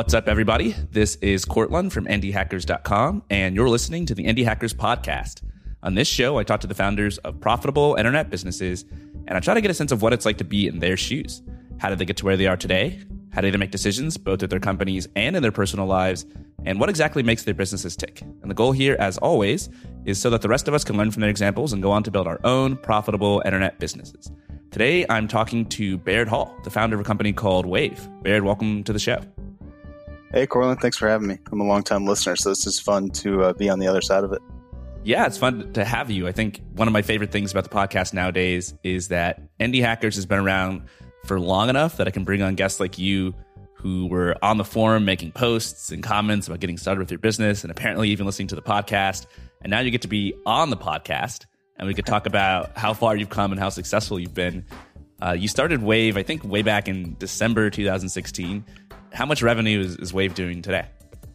What's up, everybody? This is Courtland from IndieHackers.com, and you're listening to the Indie Hackers Podcast. On this show, I talk to the founders of profitable internet businesses, and I try to get a sense of what it's like to be in their shoes. How did they get to where they are today? How do they make decisions, both at their companies and in their personal lives? And what exactly makes their businesses tick? And the goal here, as always, is so that the rest of us can learn from their examples and go on to build our own profitable internet businesses. Today, I'm talking to Baird Hall, the founder of a company called Wavve. Baird, welcome to the show. Hey, Courtland, thanks for having me. I'm a long-time listener, so this is fun to uh, be on the other side of it. Yeah, it's fun to have you. I think one of my favorite things about the podcast nowadays is that Indie Hackers has been around for long enough that I can bring on guests like you who were on the forum making posts and comments about getting started with your business and apparently even listening to the podcast. And now you get to be on the podcast and we could talk about how far you've come and how successful you've been. Uh, you started Wavve, I think, way back in December 2016. How much revenue is, is Wavve doing today?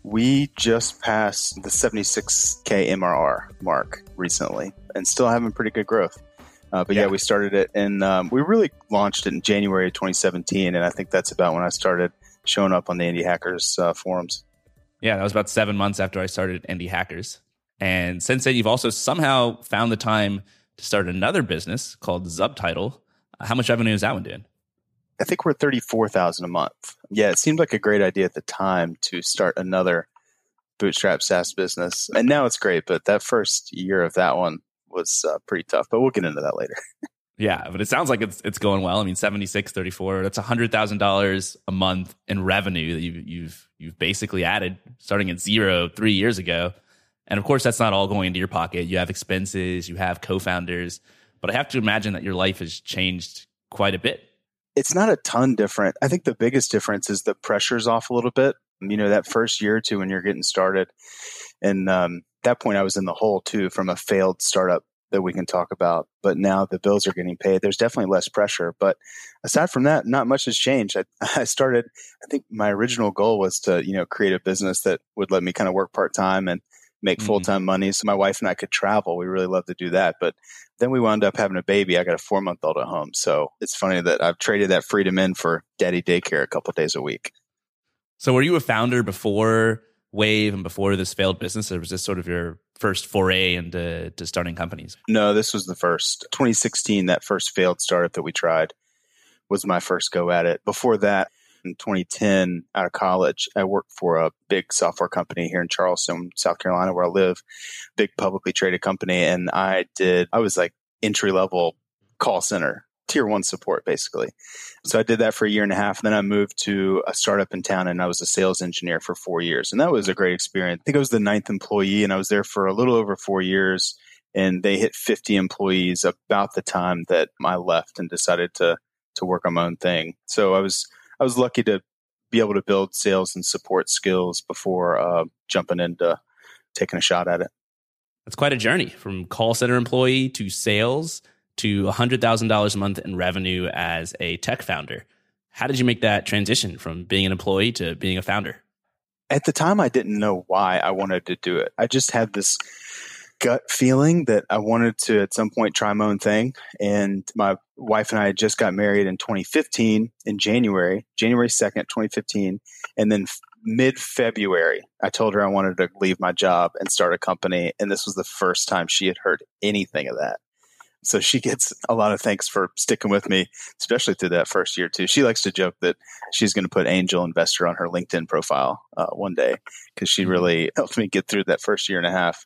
We just passed the 76K MRR mark recently and still having pretty good growth. Uh, but yeah. yeah. we started it and um, we really launched it in January 2017. And I think that's about when I started showing up on the Indie Hackers uh, forums. Yeah, that was about seven months after I started Indie Hackers. And since then, you've also somehow found the time to start another business called Subtitle. How much revenue is that one doing? I think we're thirty four thousand a month. Yeah, it seemed like a great idea at the time to start another bootstrap SaaS business, and now it's great. But that first year of that one was uh, pretty tough. But we'll get into that later. yeah, but it sounds like it's it's going well. I mean, 76, 34, That's hundred thousand dollars a month in revenue that you've you've you've basically added, starting at zero three years ago. And of course, that's not all going into your pocket. You have expenses, you have co-founders, but I have to imagine that your life has changed quite a bit it's not a ton different. I think the biggest difference is the pressure's off a little bit. You know, that first year or two when you're getting started. And um, that point, I was in the hole too from a failed startup that we can talk about. But now the bills are getting paid. There's definitely less pressure. But aside from that, not much has changed. I, I started, I think my original goal was to, you know, create a business that would let me kind of work part time and make mm-hmm. full time money so my wife and I could travel. We really love to do that. But then we wound up having a baby. I got a four month old at home. So it's funny that I've traded that freedom in for daddy daycare a couple days a week. So were you a founder before Wavve and before this failed business, or was this sort of your first foray into to starting companies? No, this was the first. 2016, that first failed startup that we tried was my first go at it. Before that, in 2010 out of college. I worked for a big software company here in Charleston, South Carolina, where I live, big publicly traded company. And I did, I was like entry level call center, tier one support, basically. So I did that for a year and a half. And then I moved to a startup in town and I was a sales engineer for four years. And that was a great experience. I think I was the ninth employee and I was there for a little over four years. And they hit 50 employees about the time that I left and decided to to work on my own thing. So I was I was lucky to be able to build sales and support skills before uh, jumping into taking a shot at it. That's quite a journey from call center employee to sales to $100,000 a month in revenue as a tech founder. How did you make that transition from being an employee to being a founder? At the time, I didn't know why I wanted to do it. I just had this gut feeling that I wanted to at some point try my own thing. And my wife and I had just got married in 2015 in January, January 2nd, 2015. And then mid February, I told her I wanted to leave my job and start a company. And this was the first time she had heard anything of that. So she gets a lot of thanks for sticking with me, especially through that first year too. She likes to joke that she's going to put angel investor on her LinkedIn profile uh, one day because she mm-hmm. really helped me get through that first year and a half.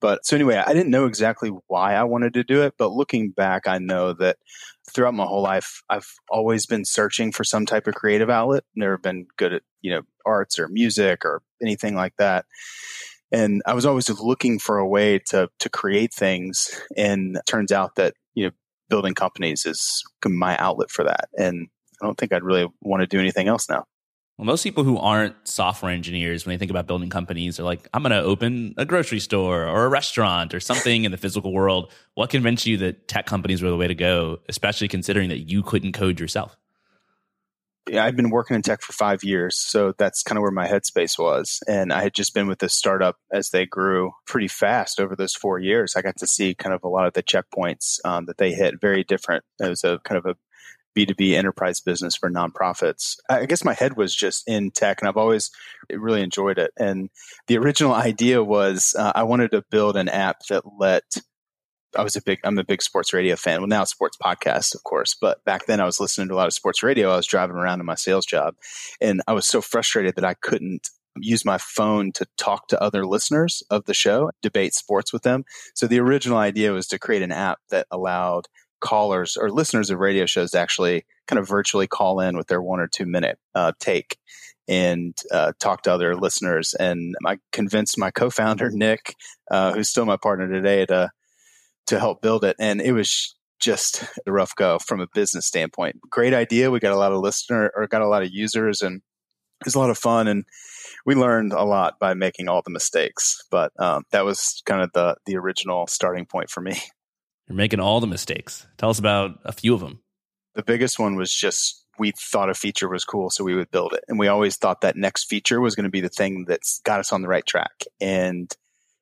But so anyway, I didn't know exactly why I wanted to do it, but looking back, I know that throughout my whole life, I've always been searching for some type of creative outlet. Never been good at you know arts or music or anything like that and I was always looking for a way to to create things. And it turns out that you know building companies is my outlet for that. And I don't think I'd really want to do anything else now. Well, most people who aren't software engineers, when they think about building companies, are like, I'm going to open a grocery store or a restaurant or something in the physical world. What convinced you that tech companies were the way to go, especially considering that you couldn't code yourself? I've been working in tech for five years, so that's kind of where my headspace was. And I had just been with this startup as they grew pretty fast over those four years. I got to see kind of a lot of the checkpoints um, that they hit, very different. It was a kind of a B2B enterprise business for nonprofits. I guess my head was just in tech and I've always really enjoyed it. And the original idea was uh, I wanted to build an app that let I was a big I'm a big sports radio fan. Well now sports podcast, of course, but back then I was listening to a lot of sports radio. I was driving around in my sales job and I was so frustrated that I couldn't use my phone to talk to other listeners of the show, debate sports with them. So the original idea was to create an app that allowed callers or listeners of radio shows to actually kind of virtually call in with their one or two minute uh, take and uh, talk to other listeners. And I convinced my co-founder Nick, uh, who's still my partner today, to to help build it. And it was just a rough go from a business standpoint. Great idea. We got a lot of listener or got a lot of users, and it was a lot of fun. And we learned a lot by making all the mistakes. But um, that was kind of the the original starting point for me. You're making all the mistakes. Tell us about a few of them. The biggest one was just we thought a feature was cool, so we would build it. And we always thought that next feature was going to be the thing that's got us on the right track. And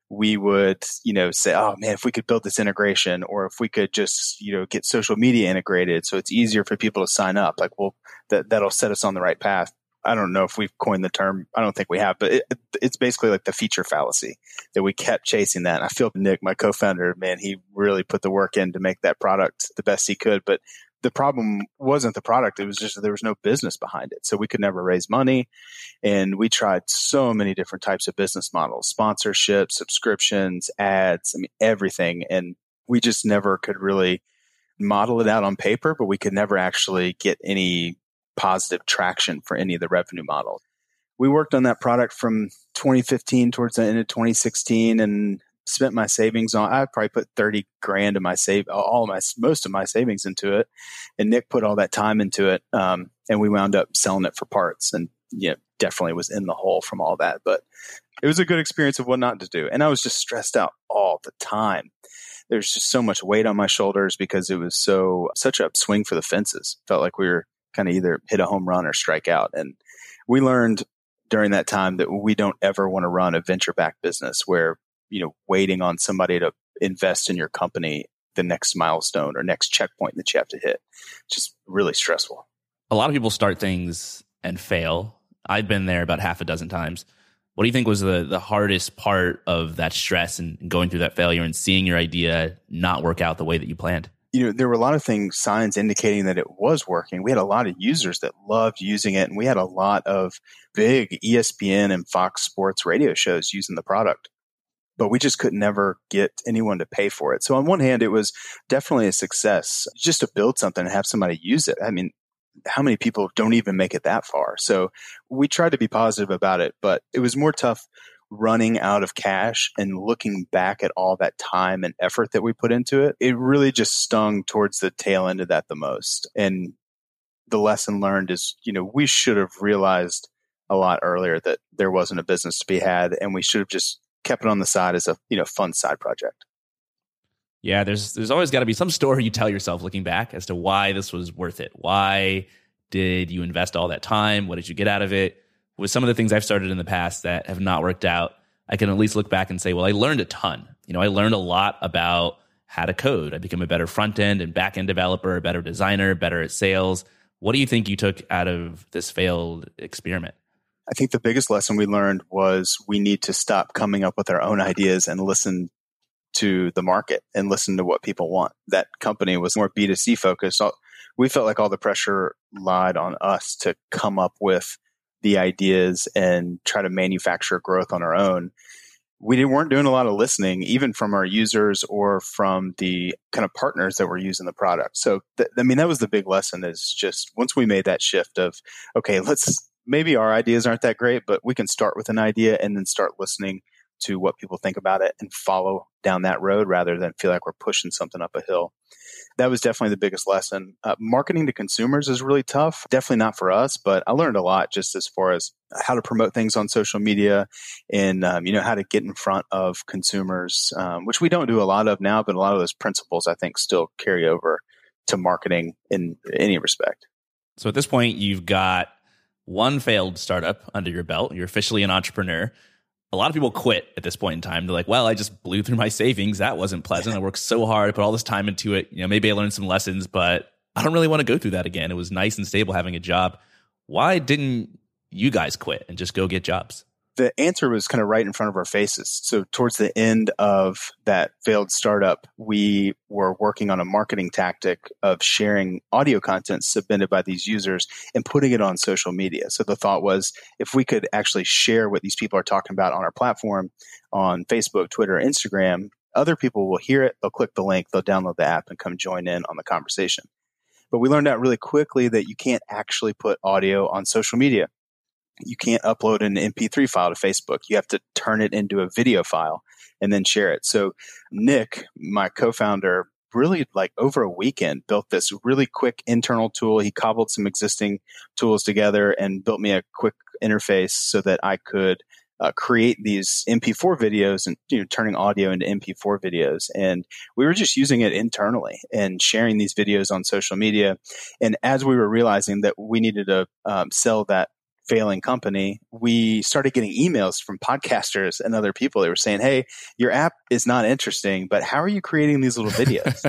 we would, you know, say, oh man, if we could build this integration or if we could just, you know, get social media integrated so it's easier for people to sign up, like, well, that, that'll set us on the right path. I don't know if we've coined the term. I don't think we have, but it, it's basically like the feature fallacy that we kept chasing that. And I feel Nick, my co-founder, man, he really put the work in to make that product the best he could. But the problem wasn't the product; it was just there was no business behind it, so we could never raise money. And we tried so many different types of business models: sponsorships, subscriptions, ads. I mean, everything. And we just never could really model it out on paper, but we could never actually get any positive traction for any of the revenue models. We worked on that product from 2015 towards the end of 2016 and spent my savings on I probably put 30 grand of my save all my most of my savings into it. And Nick put all that time into it um, and we wound up selling it for parts. And yeah definitely was in the hole from all that. But it was a good experience of what not to do. And I was just stressed out all the time. There's just so much weight on my shoulders because it was so such a swing for the fences. Felt like we were kind of either hit a home run or strike out. And we learned during that time that we don't ever want to run a venture backed business where, you know, waiting on somebody to invest in your company the next milestone or next checkpoint that you have to hit. It's just really stressful. A lot of people start things and fail. I've been there about half a dozen times. What do you think was the, the hardest part of that stress and going through that failure and seeing your idea not work out the way that you planned? you know, there were a lot of things, signs indicating that it was working. We had a lot of users that loved using it, and we had a lot of big ESPN and Fox Sports radio shows using the product. But we just could never get anyone to pay for it. So, on one hand, it was definitely a success just to build something and have somebody use it. I mean, how many people don't even make it that far? So, we tried to be positive about it, but it was more tough running out of cash and looking back at all that time and effort that we put into it, it really just stung towards the tail end of that the most. And the lesson learned is, you know, we should have realized a lot earlier that there wasn't a business to be had and we should have just kept it on the side as a, you know, fun side project. Yeah, there's there's always got to be some story you tell yourself looking back as to why this was worth it. Why did you invest all that time? What did you get out of it? with some of the things I've started in the past that have not worked out, I can at least look back and say, well, I learned a ton. You know, I learned a lot about how to code. I became a better front end and back end developer, a better designer, better at sales. What do you think you took out of this failed experiment? I think the biggest lesson we learned was we need to stop coming up with our own ideas and listen to the market and listen to what people want. That company was more B2C focused. We felt like all the pressure lied on us to come up with the ideas and try to manufacture growth on our own. We weren't doing a lot of listening, even from our users or from the kind of partners that were using the product. So, th- I mean, that was the big lesson is just once we made that shift of, okay, let's maybe our ideas aren't that great, but we can start with an idea and then start listening to what people think about it and follow down that road rather than feel like we're pushing something up a hill that was definitely the biggest lesson. Uh, marketing to consumers is really tough. Definitely not for us, but I learned a lot just as far as how to promote things on social media and um, you know how to get in front of consumers, um, which we don't do a lot of now. But a lot of those principles I think still carry over to marketing in any respect. So at this point, you've got one failed startup under your belt. You're officially an entrepreneur a lot of people quit at this point in time. They're like, well, I just blew through my savings. That wasn't pleasant. I worked so hard, I put all this time into it. You know, maybe I learned some lessons, but I don't really want to go through that again. It was nice and stable having a job. Why didn't you guys quit and just go get jobs? The answer was kind of right in front of our faces. So towards the end of that failed startup, we were working on a marketing tactic of sharing audio content submitted by these users and putting it on social media. So the thought was if we could actually share what these people are talking about on our platform on Facebook, Twitter, Instagram, other people will hear it, they'll click the link, they'll download the app and come join in on the conversation. But we learned out really quickly that you can't actually put audio on social media you can't upload an MP3 file to Facebook. You have to turn it into a video file and then share it. So Nick, my co-founder, really like over a weekend built this really quick internal tool. He cobbled some existing tools together and built me a quick interface so that I could uh, create these MP4 videos and you know turning audio into MP4 videos. And we were just using it internally and sharing these videos on social media. And as we were realizing that we needed to um, sell that failing company, we started getting emails from podcasters and other people. They were saying, Hey, your app is not interesting, but how are you creating these little videos?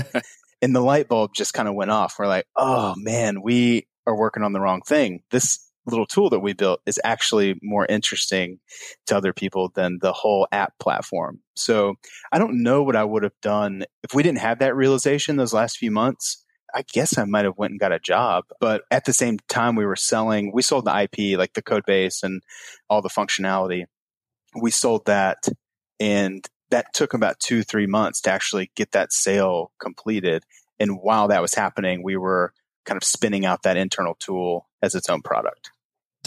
and the light bulb just kind of went off. We're like, Oh man, we are working on the wrong thing. This little tool that we built is actually more interesting to other people than the whole app platform. So I don't know what I would have done if we didn't have that realization those last few months. I guess I might have went and got a job. But at the same time, we were selling, we sold the IP, like the code base and all the functionality. We sold that and that took about two, three months to actually get that sale completed. And while that was happening, we were kind of spinning out that internal tool as its own product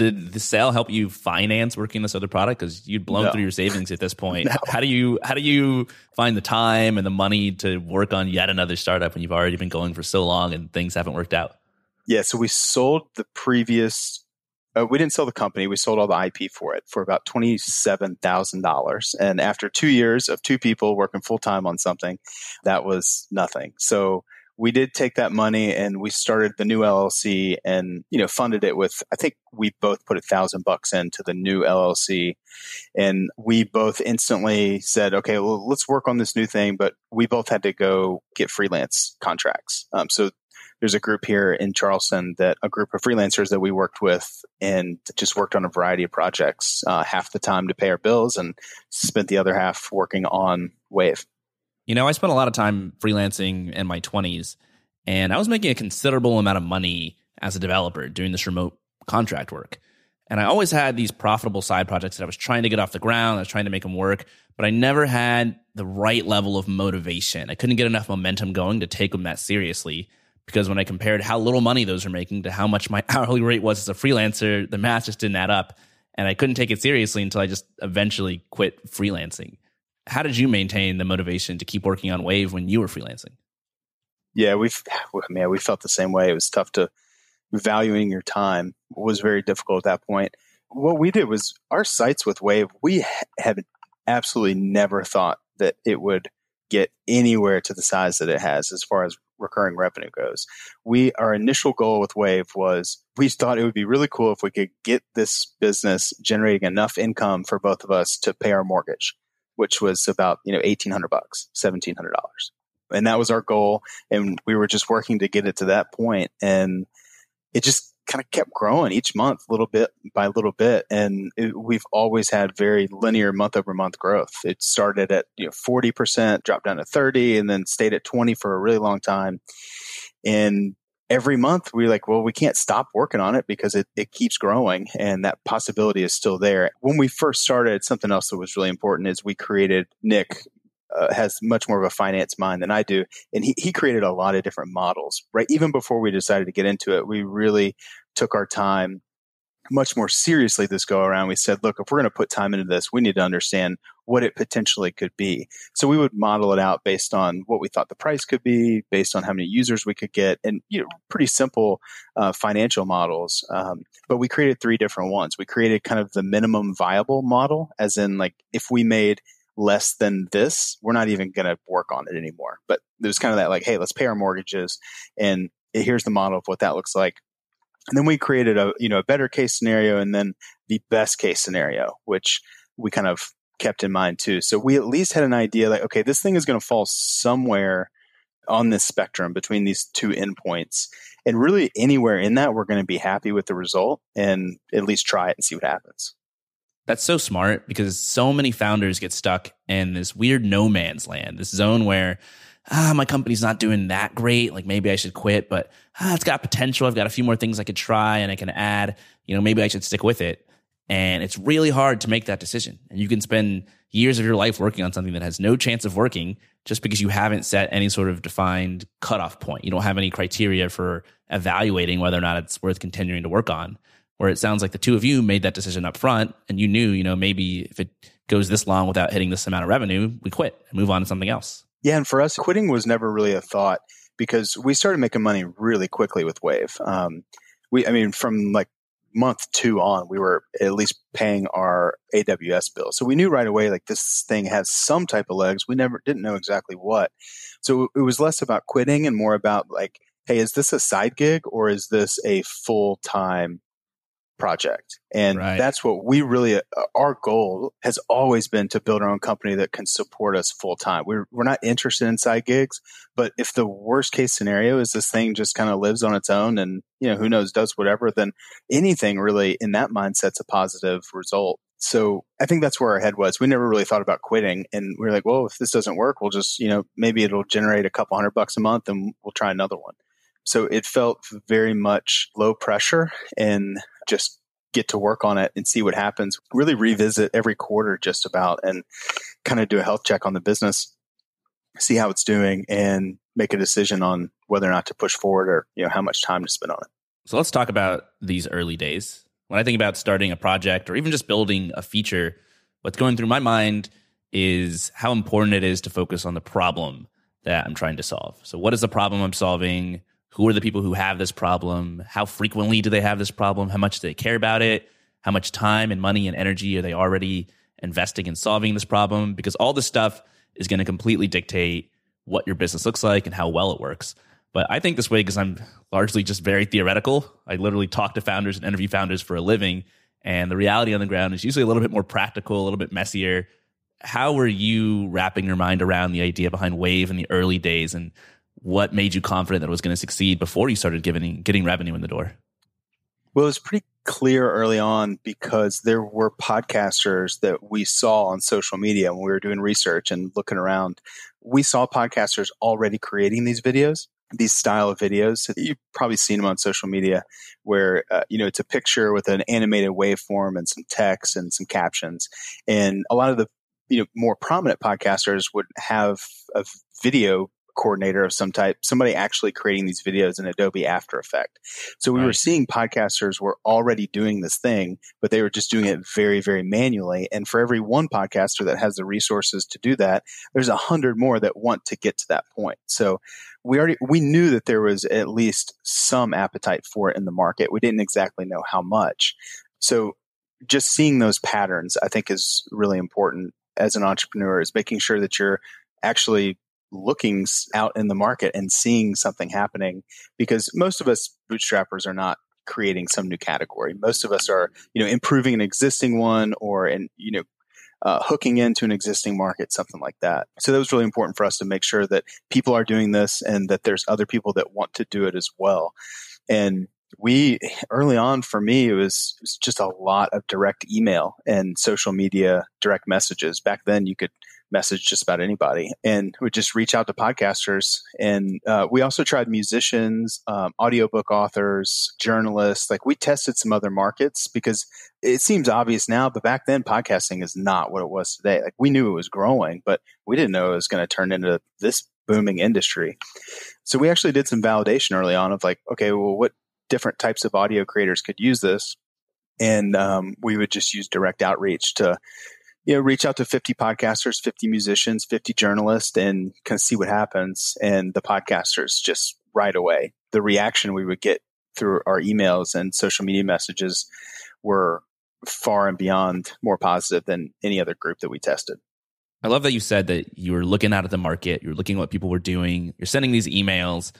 did the sale help you finance working this other product? Because you'd blown no. through your savings at this point. No. how do you how do you find the time and the money to work on yet another startup when you've already been going for so long and things haven't worked out? Yeah so we sold the previous uh, we didn't sell the company we sold all the ip for it for about $27000 and after two years of two people working full-time on something that was nothing. So we did take that money and we started the new LLC and you know funded it with I think we both put a thousand bucks into the new LLC and we both instantly said okay well let's work on this new thing but we both had to go get freelance contracts um, so there's a group here in Charleston that a group of freelancers that we worked with and just worked on a variety of projects uh, half the time to pay our bills and spent the other half working on Wavve. You know, I spent a lot of time freelancing in my 20s, and I was making a considerable amount of money as a developer doing this remote contract work. And I always had these profitable side projects that I was trying to get off the ground. I was trying to make them work, but I never had the right level of motivation. I couldn't get enough momentum going to take them that seriously because when I compared how little money those were making to how much my hourly rate was as a freelancer, the math just didn't add up. And I couldn't take it seriously until I just eventually quit freelancing how did you maintain the motivation to keep working on Wavve when you were freelancing? Yeah, we've man, we felt the same way. It was tough to valuing your time was very difficult at that point. What we did was our sites with Wavve, we had absolutely never thought that it would get anywhere to the size that it has as far as recurring revenue goes. We our initial goal with Wavve was we thought it would be really cool if we could get this business generating enough income for both of us to pay our mortgage which was about, you know, 1800 bucks, $1,700. And that was our goal. And we were just working to get it to that point. And it just kind of kept growing each month, little bit by little bit. And it, we've always had very linear month over month growth. It started at, you know, 40%, dropped down to 30 and then stayed at 20 for a really long time. And every month we're like, well, we can't stop working on it because it, it keeps growing and that possibility is still there. When we first started, something else that was really important is we created Nick. Uh, has much more of a finance mind than I do. And he, he created a lot of different models, right? Even before we decided to get into it, we really took our time much more seriously this go around. We said, look, if we're going to put time into this, we need to understand what it potentially could be. So we would model it out based on what we thought the price could be, based on how many users we could get, and you know, pretty simple uh, financial models. Um, but we created three different ones. We created kind of the minimum viable model, as in like if we made less than this, we're not even going to work on it anymore. But it was kind of that like, hey, let's pay our mortgages, and here's the model of what that looks like. And then we created a you know a better case scenario, and then the best case scenario, which we kind of kept in mind too. So we at least had an idea like, okay, this thing is going to fall somewhere on this spectrum between these two endpoints. And really, anywhere in that, we're going to be happy with the result and at least try it and see what happens. That's so smart because so many founders get stuck in this weird no man's land, this zone where ah, my company's not doing that great. Like maybe I should quit, but ah, it's got potential. I've got a few more things I could try and I can add. You know, maybe I should stick with it. And it's really hard to make that decision. And you can spend years of your life working on something that has no chance of working just because you haven't set any sort of defined cutoff point. You don't have any criteria for evaluating whether or not it's worth continuing to work on. Where it sounds like the two of you made that decision up front and you knew, you know, maybe if it goes this long without hitting this amount of revenue, we quit and move on to something else. Yeah, and for us, quitting was never really a thought because we started making money really quickly with Wavve. Um, we, I mean, from like month two on, we were at least paying our AWS bill. So we knew right away, like this thing has some type of legs. We never didn't know exactly what. So it was less about quitting and more about like, hey, is this a side gig or is this a full time project. And right. that's what we really, uh, our goal has always been to build our own company that can support us full time. We're, we're not interested in side gigs, but if the worst case scenario is this thing just kind of lives on its own and, you know, who knows, does whatever, then anything really in that mindset's a positive result. So I think that's where our head was. We never really thought about quitting. And we are like, well, if this doesn't work, we'll just, you know, maybe it'll generate a couple hundred bucks a month and we'll try another one. So it felt very much low pressure and just get to work on it and see what happens. Really revisit every quarter just about and kind of do a health check on the business, see how it's doing and make a decision on whether or not to push forward or, you know, how much time to spend on it. So let's talk about these early days. When I think about starting a project or even just building a feature, what's going through my mind is how important it is to focus on the problem that I'm trying to solve. So what is the problem I'm solving? Who are the people who have this problem? How frequently do they have this problem? How much do they care about it? How much time and money and energy are they already investing in solving this problem? Because all this stuff is going to completely dictate what your business looks like and how well it works. But I think this way because I'm largely just very theoretical. I literally talk to founders and interview founders for a living. And the reality on the ground is usually a little bit more practical, a little bit messier. How were you wrapping your mind around the idea behind Wavve in the early days? And what made you confident that it was going to succeed before you started giving, getting revenue in the door? Well, it was pretty clear early on because there were podcasters that we saw on social media when we were doing research and looking around. We saw podcasters already creating these videos, these style of videos. You've probably seen them on social media where, uh, you know, it's a picture with an animated waveform and some text and some captions. And a lot of the, you know, more prominent podcasters would have a video coordinator of some type, somebody actually creating these videos in Adobe After Effect. So we right. were seeing podcasters were already doing this thing, but they were just doing it very, very manually. And for every one podcaster that has the resources to do that, there's a hundred more that want to get to that point. So we already we knew that there was at least some appetite for it in the market. We didn't exactly know how much. So just seeing those patterns, I think, is really important as an entrepreneur. Is making sure that you're actually looking out in the market and seeing something happening because most of us bootstrappers are not creating some new category. Most of us are, you know, improving an existing one or, and, you know, uh, hooking into an existing market, something like that. So that was really important for us to make sure that people are doing this and that there's other people that want to do it as well. And we early on for me it was, it was just a lot of direct email and social media direct messages back then you could message just about anybody and would just reach out to podcasters. And uh, we also tried musicians, um, audiobook authors, journalists. Like we tested some other markets because it seems obvious now, but back then podcasting is not what it was today. Like we knew it was growing, but we didn't know it was going to turn into this booming industry. So we actually did some validation early on of like, okay, well, what different types of audio creators could use this? And um, we would just use direct outreach to you know, reach out to 50 podcasters, 50 musicians, 50 journalists and kind of see what happens. And the podcasters just right away, the reaction we would get through our emails and social media messages were far and beyond more positive than any other group that we tested. I love that you said that you were looking out at the market, you're looking at what people were doing, you're sending these emails.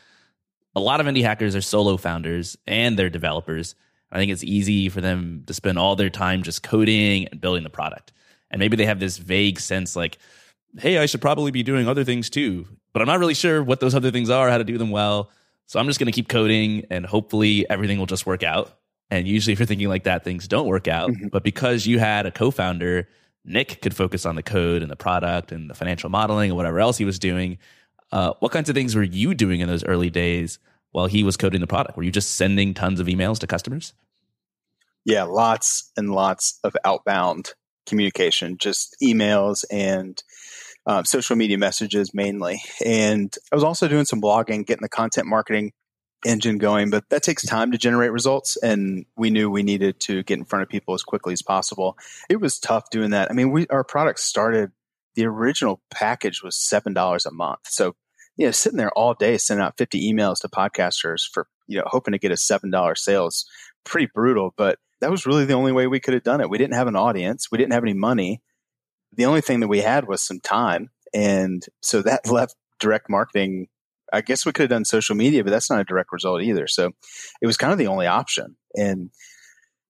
A lot of indie hackers are solo founders and they're developers. I think it's easy for them to spend all their time just coding and building the product and maybe they have this vague sense like hey, I should probably be doing other things too, but I'm not really sure what those other things are, how to do them well. So I'm just going to keep coding and hopefully everything will just work out. And usually, if you're thinking like that, things don't work out. Mm-hmm. But because you had a co founder, Nick could focus on the code and the product and the financial modeling and whatever else he was doing. Uh, what kinds of things were you doing in those early days while he was coding the product? Were you just sending tons of emails to customers? Yeah, lots and lots of outbound communication, just emails and um, social media messages mainly. And I was also doing some blogging, getting the content marketing engine going, but that takes time to generate results. And we knew we needed to get in front of people as quickly as possible. It was tough doing that. I mean, we, our product started, the original package was $7 a month. So, you know, sitting there all day sending out 50 emails to podcasters for, you know, hoping to get a $7 sales, pretty brutal. But that was really the only way we could have done it. We didn't have an audience. We didn't have any money. The only thing that we had was some time. And so that left direct marketing. I guess we could have done social media, but that's not a direct result either. So it was kind of the only option. And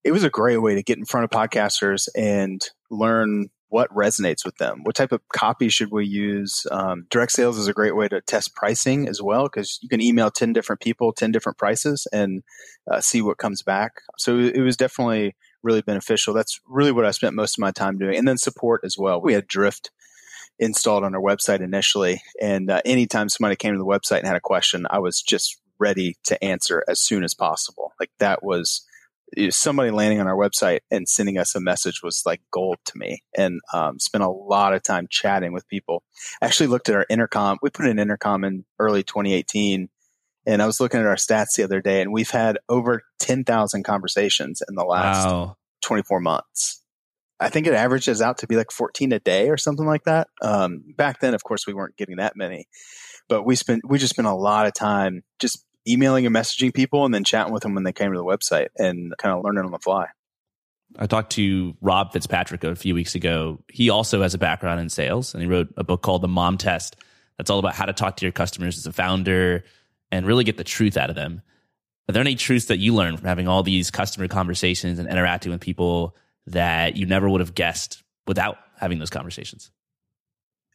it was a great way to get in front of podcasters and learn what resonates with them. What type of copy should we use? Um, direct sales is a great way to test pricing as well because you can email 10 different people, 10 different prices, and uh, see what comes back. So it was definitely really beneficial. That's really what I spent most of my time doing. And then support as well. We had Drift installed on our website initially. And uh, anytime somebody came to the website and had a question, I was just ready to answer as soon as possible. Like that was somebody landing on our website and sending us a message was like gold to me. And um, spent a lot of time chatting with people. Actually looked at our intercom we put an intercom in early 2018 and i was looking at our stats the other day and we've had over 10000 conversations in the last wow. 24 months. I think it averages out to be like 14 a day or something like that. Um, back then of course we weren't getting that many but we spent we just spent a lot of time just emailing and messaging people and then chatting with them when they came to the website and kind of learning on the fly. I talked to Rob Fitzpatrick a few weeks ago. He also has a background in sales and he wrote a book called The Mom Test that's all about how to talk to your customers as a founder and really get the truth out of them. Are there any truths that you learned from having all these customer conversations and interacting with people that you never would have guessed without having those conversations?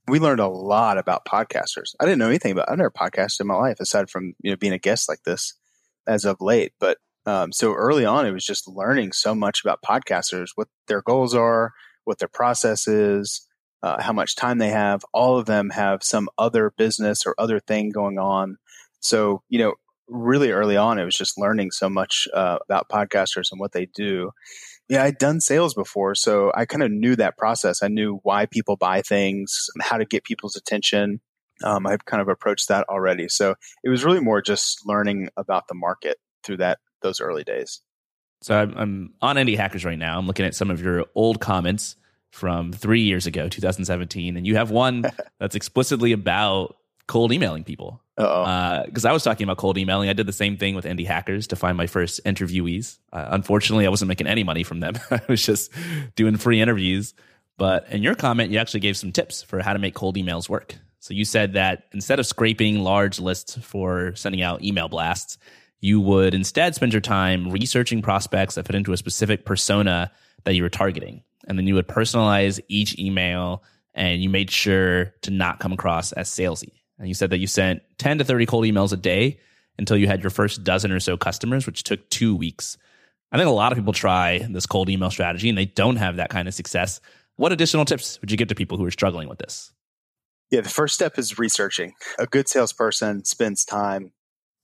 We learned a lot about podcasters. I didn't know anything about. I've never podcasted in my life aside from you know being a guest like this as of late. But um, so early on, it was just learning so much about podcasters, what their goals are, what their process is, uh, how much time they have. All of them have some other business or other thing going on. So you know, really early on, it was just learning so much uh, about podcasters and what they do yeah, I'd done sales before, so I kind of knew that process. I knew why people buy things, how to get people's attention. Um, I've kind of approached that already, so it was really more just learning about the market through that those early days. So I'm, I'm on Indie Hackers right now. I'm looking at some of your old comments from three years ago, 2017, and you have one that's explicitly about cold emailing people. Because uh, I was talking about cold emailing. I did the same thing with Indie Hackers to find my first interviewees. Uh, unfortunately, I wasn't making any money from them. I was just doing free interviews. But in your comment, you actually gave some tips for how to make cold emails work. So you said that instead of scraping large lists for sending out email blasts, you would instead spend your time researching prospects that fit into a specific persona that you were targeting. And then you would personalize each email and you made sure to not come across as salesy. And you said that you sent 10 to 30 cold emails a day until you had your first dozen or so customers, which took two weeks. I think a lot of people try this cold email strategy and they don't have that kind of success. What additional tips would you give to people who are struggling with this? Yeah, the first step is researching. A good salesperson spends time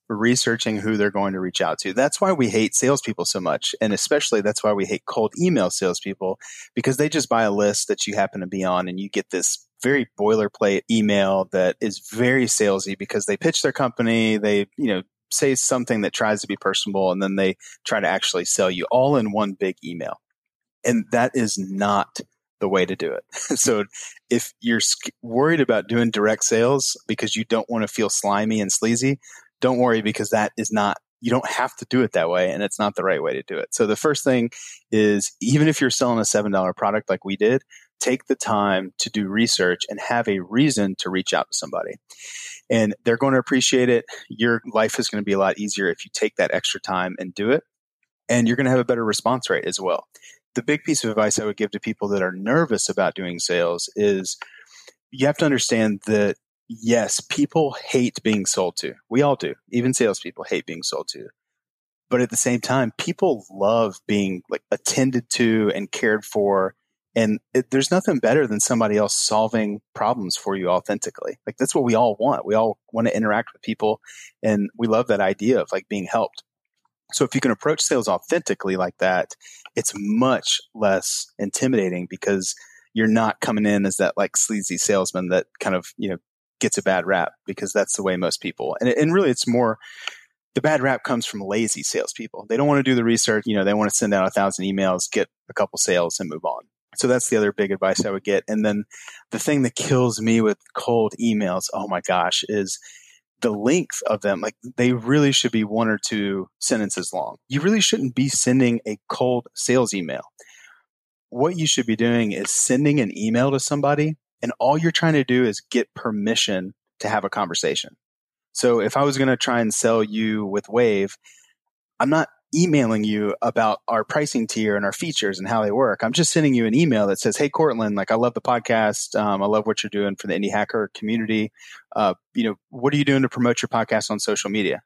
researching who they're going to reach out to. That's why we hate salespeople so much. And especially that's why we hate cold email salespeople because they just buy a list that you happen to be on and you get this very boilerplate email that is very salesy because they pitch their company, they, you know, say something that tries to be personable and then they try to actually sell you all in one big email. And that is not the way to do it. so if you're worried about doing direct sales because you don't want to feel slimy and sleazy, don't worry because that is not you don't have to do it that way and it's not the right way to do it. So the first thing is even if you're selling a $7 product like we did, take the time to do research and have a reason to reach out to somebody. And they're going to appreciate it. Your life is going to be a lot easier if you take that extra time and do it. And you're going to have a better response rate as well. The big piece of advice I would give to people that are nervous about doing sales is you have to understand that yes, people hate being sold to. We all do. Even salespeople hate being sold to. But at the same time, people love being like attended to and cared for. And it, there's nothing better than somebody else solving problems for you authentically. Like that's what we all want. We all want to interact with people and we love that idea of like being helped. So if you can approach sales authentically like that, it's much less intimidating because you're not coming in as that like sleazy salesman that kind of, you know, gets a bad rap because that's the way most people, and, and really it's more, the bad rap comes from lazy salespeople. They don't want to do the research. You know, they want to send out a thousand emails, get a couple sales and move on. So that's the other big advice I would get. And then the thing that kills me with cold emails, oh my gosh, is the length of them. Like they really should be one or two sentences long. You really shouldn't be sending a cold sales email what you should be doing is sending an email to somebody and all you're trying to do is get permission to have a conversation. So if I was going to try and sell you with Wavve, I'm not emailing you about our pricing tier and our features and how they work. I'm just sending you an email that says, "Hey, Courtland, like I love the podcast. Um, I love what you're doing for the indie hacker community. Uh, you know, what are you doing to promote your podcast on social media?"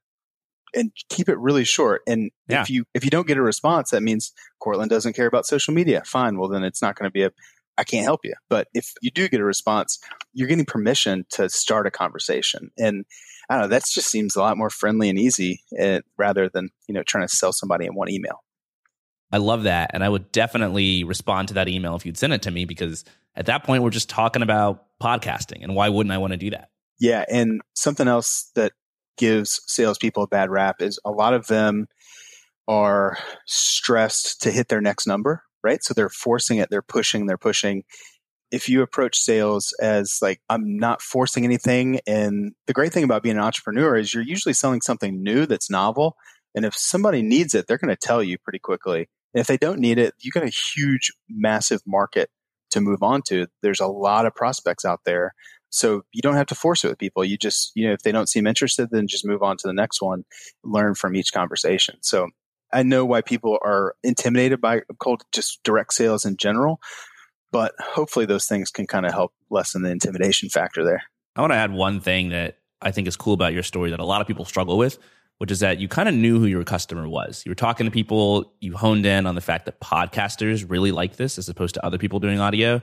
and keep it really short. And yeah. if you if you don't get a response, that means Courtland doesn't care about social media. Fine. Well, then it's not going to be a I can't help you. But if you do get a response, you're getting permission to start a conversation. And I don't know, that just seems a lot more friendly and easy uh, rather than, you know, trying to sell somebody in one email. I love that. And I would definitely respond to that email if you'd send it to me because at that point, we're just talking about podcasting. And why wouldn't I want to do that? Yeah. And something else that gives salespeople a bad rap is a lot of them are stressed to hit their next number, right? So they're forcing it, they're pushing, they're pushing. If you approach sales as like, I'm not forcing anything. And the great thing about being an entrepreneur is you're usually selling something new that's novel. And if somebody needs it, they're going to tell you pretty quickly. And if they don't need it, you got a huge, massive market to move on to. There's a lot of prospects out there so you don't have to force it with people. You just, you know, if they don't seem interested, then just move on to the next one, learn from each conversation. So I know why people are intimidated by cold, just direct sales in general, but hopefully those things can kind of help lessen the intimidation factor there. I want to add one thing that I think is cool about your story that a lot of people struggle with, which is that you kind of knew who your customer was. You were talking to people, you honed in on the fact that podcasters really like this as opposed to other people doing audio.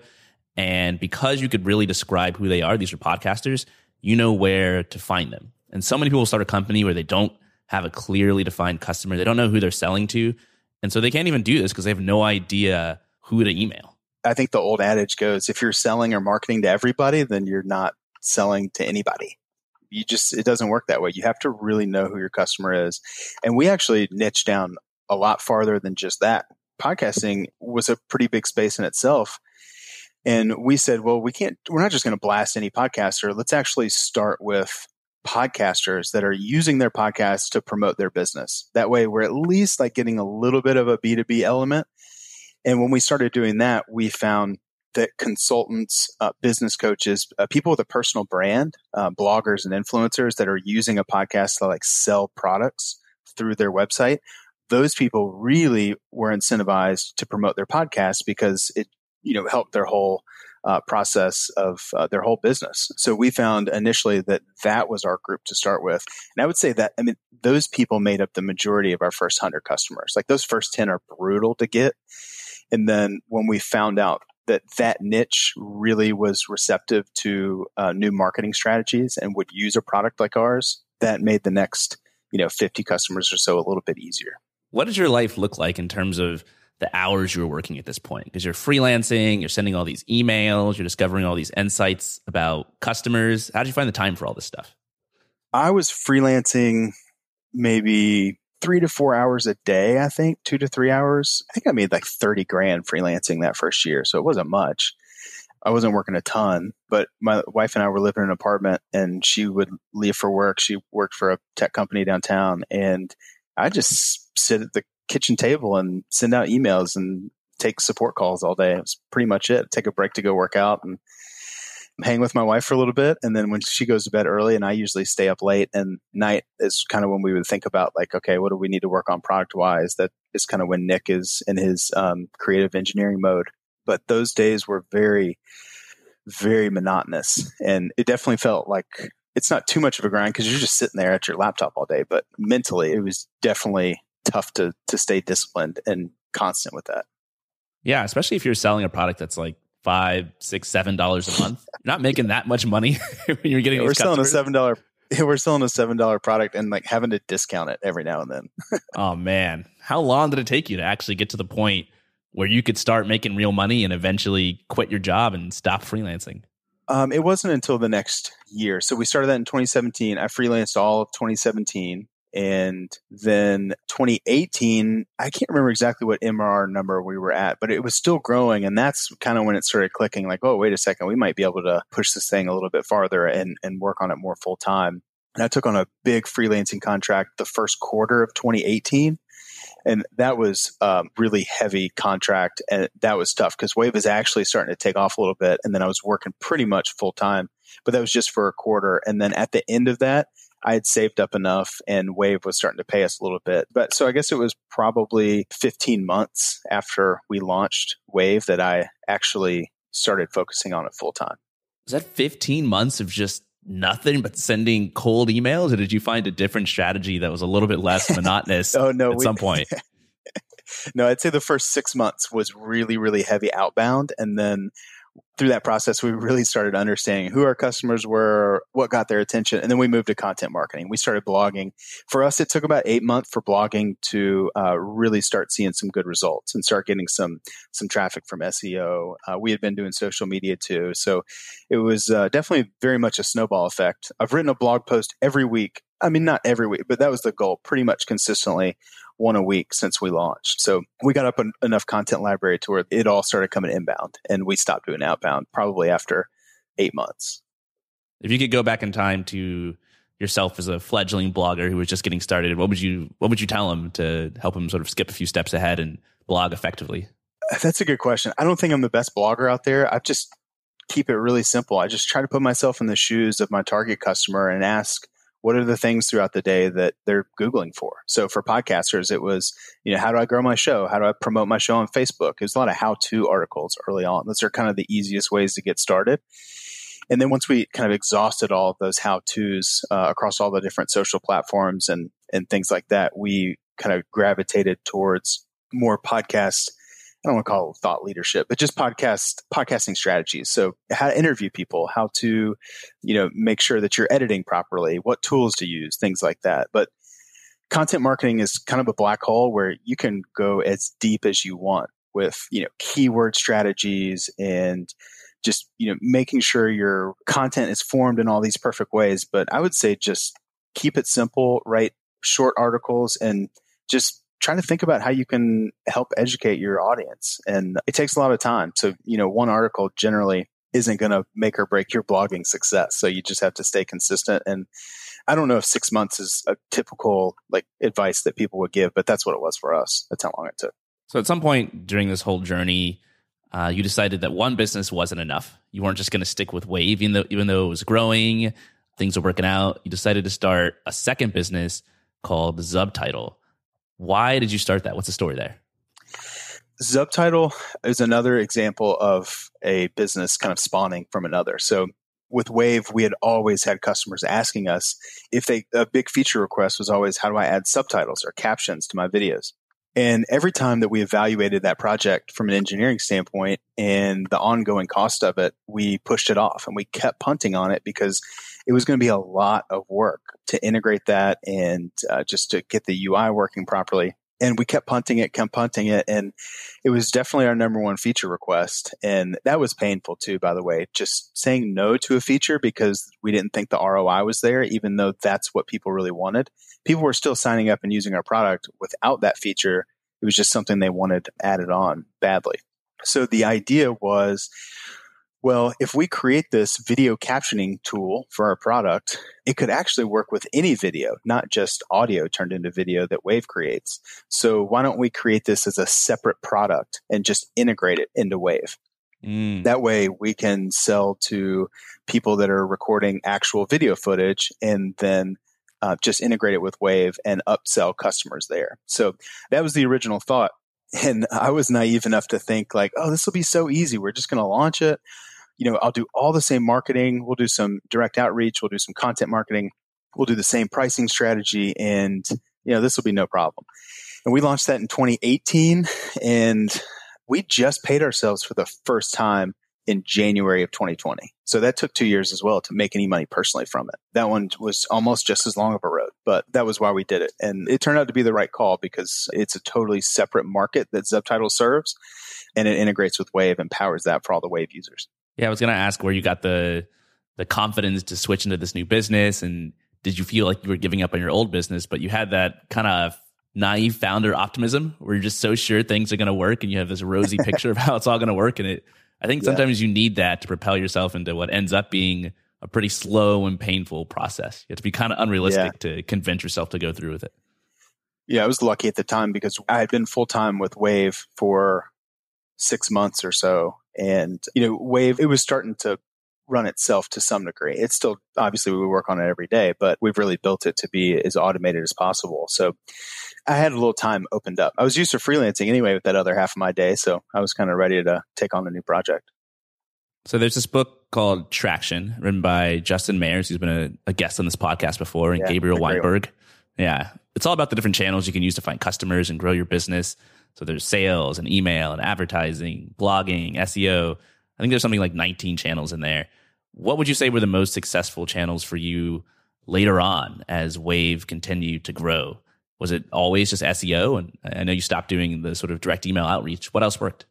And because you could really describe who they are, these are podcasters, you know where to find them. And so many people start a company where they don't have a clearly defined customer. They don't know who they're selling to. And so they can't even do this because they have no idea who to email. I think the old adage goes if you're selling or marketing to everybody, then you're not selling to anybody. You just, it doesn't work that way. You have to really know who your customer is. And we actually niche down a lot farther than just that. Podcasting was a pretty big space in itself and we said, well, we can't, we're not just going to blast any podcaster. Let's actually start with podcasters that are using their podcasts to promote their business. That way we're at least like getting a little bit of a B2B element. And when we started doing that, we found that consultants, uh, business coaches, uh, people with a personal brand, uh, bloggers and influencers that are using a podcast to like sell products through their website, those people really were incentivized to promote their podcast because it you know help their whole uh, process of uh, their whole business. So we found initially that that was our group to start with, and I would say that I mean those people made up the majority of our first hundred customers. Like those first ten are brutal to get, and then when we found out that that niche really was receptive to uh, new marketing strategies and would use a product like ours, that made the next you know 50 customers or so a little bit easier. What does your life look like in terms of the hours you are working at this point because you're freelancing, you're sending all these emails, you're discovering all these insights about customers. How did you find the time for all this stuff? I was freelancing maybe three to four hours a day, I think, two to three hours. I think I made like 30 grand freelancing that first year. So it wasn't much. I wasn't working a ton, but my wife and I were living in an apartment and she would leave for work. She worked for a tech company downtown and I just sit at the kitchen table and send out emails and take support calls all day. It was pretty much it. Take a break to go work out and hang with my wife for a little bit. And then when she goes to bed early and I usually stay up late and night is kind of when we would think about like, okay, what do we need to work on product wise? That is kind of when Nick is in his um, creative engineering mode. But those days were very, very monotonous. And it definitely felt like it's not too much of a grind because you're just sitting there at your laptop all day, but mentally it was definitely tough to to stay disciplined and constant with that. Yeah, especially if you're selling a product that's like five, six, seven dollars a month. You're not making that much money when you're getting. Yeah, we're selling a seven dollar. We're selling a seven dollar product and like having to discount it every now and then. oh man, how long did it take you to actually get to the point where you could start making real money and eventually quit your job and stop freelancing? Um, it wasn't until the next year. So we started that in 2017. I freelanced all of 2017. And then 2018, I can't remember exactly what MRR number we were at, but it was still growing. And that's kind of when it started clicking like, oh, wait a second, we might be able to push this thing a little bit farther and, and work on it more full time. And I took on a big freelancing contract the first quarter of 2018 and that was um, really heavy contract and that was tough because Wavve is actually starting to take off a little bit and then i was working pretty much full time but that was just for a quarter and then at the end of that i had saved up enough and Wavve was starting to pay us a little bit. But so i guess it was probably 15 months after we launched Wavve that i actually started focusing on it full time was that 15 months of just nothing but sending cold emails or did you find a different strategy that was a little bit less monotonous oh no at we, some point? No i'd say the first six months was really really heavy outbound and then through that process, we really started understanding who our customers were, what got their attention, and then we moved to content marketing. We started blogging. For us, it took about eight months for blogging to uh, really start seeing some good results and start getting some some traffic from SEO. Uh, we had been doing social media too, so it was uh, definitely very much a snowball effect. I've written a blog post every week. I mean, not every week, but that was the goal, pretty much consistently one a week since we launched. So we got up an, enough content library to where it all started coming inbound and we stopped doing outbound probably after eight months. If you could go back in time to yourself as a fledgling blogger who was just getting started, what would you what would you tell him to help him sort of skip a few steps ahead and blog effectively? That's a good question. I don't think I'm the best blogger out there. I just keep it really simple. I just try to put myself in the shoes of my target customer and ask what are the things throughout the day that they're Googling for? So for podcasters, it was, you know, how do I grow my show? How do I promote my show on Facebook? There's a lot of how to articles early on. Those are kind of the easiest ways to get started. And then once we kind of exhausted all of those how to's uh, across all the different social platforms and, and things like that, we kind of gravitated towards more podcasts I don't want to call it thought leadership, but just podcast podcasting strategies. So how to interview people, how to, you know, make sure that you're editing properly, what tools to use, things like that. But content marketing is kind of a black hole where you can go as deep as you want with, you know, keyword strategies and just, you know, making sure your content is formed in all these perfect ways. But I would say just keep it simple, write short articles and just trying to think about how you can help educate your audience. And it takes a lot of time. So, you know, one article generally isn't going to make or break your blogging success. So you just have to stay consistent. And I don't know if six months is a typical like advice that people would give, but that's what it was for us. That's how long it took. So at some point during this whole journey, uh, you decided that one business wasn't enough. You weren't just going to stick with Wavve, even though even though it was growing, things were working out. You decided to start a second business called Zubtitle. Why did you start that? What's the story there? Zubtitle is another example of a business kind of spawning from another. So with Wavve, we had always had customers asking us if they, a big feature request was always, how do I add subtitles or captions to my videos? And every time that we evaluated that project from an engineering standpoint and the ongoing cost of it, we pushed it off and we kept punting on it because it was going to be a lot of work to integrate that and uh, just to get the UI working properly. And we kept punting it, kept punting it. And it was definitely our number one feature request. And that was painful too, by the way, just saying no to a feature because we didn't think the ROI was there, even though that's what people really wanted. People were still signing up and using our product without that feature. It was just something they wanted added on badly. So the idea was well, if we create this video captioning tool for our product, it could actually work with any video, not just audio turned into video that Wavve creates. So why don't we create this as a separate product and just integrate it into Wavve? Mm. That way we can sell to people that are recording actual video footage and then uh, just integrate it with Wavve and upsell customers there. So that was the original thought. And I was naive enough to think like, oh, this will be so easy. We're just going to launch it you know, I'll do all the same marketing. We'll do some direct outreach. We'll do some content marketing. We'll do the same pricing strategy and, you know, this will be no problem. And we launched that in 2018 and we just paid ourselves for the first time in January of 2020. So that took two years as well to make any money personally from it. That one was almost just as long of a road, but that was why we did it. And it turned out to be the right call because it's a totally separate market that Zubtitle serves and it integrates with Wavve and powers that for all the Wavve users. Yeah, I was going to ask where you got the the confidence to switch into this new business and did you feel like you were giving up on your old business but you had that kind of naive founder optimism where you're just so sure things are going to work and you have this rosy picture of how it's all going to work and it I think sometimes yeah. you need that to propel yourself into what ends up being a pretty slow and painful process. You have to be kind of unrealistic yeah. to convince yourself to go through with it. Yeah, I was lucky at the time because I had been full time with Wavve for six months or so. And, you know, Wavve, it was starting to run itself to some degree. It's still, obviously, we work on it every day, but we've really built it to be as automated as possible. So I had a little time opened up. I was used to freelancing anyway with that other half of my day. So I was kind of ready to take on a new project. So there's this book called Traction, written by Justin Mares, who's been a, a guest on this podcast before, and yeah, Gabriel Weinberg. Yeah. It's all about the different channels you can use to find customers and grow your business. So there's sales and email and advertising, blogging, SEO. I think there's something like 19 channels in there. What would you say were the most successful channels for you later on as Wavve continued to grow? Was it always just SEO? And I know you stopped doing the sort of direct email outreach. What else worked?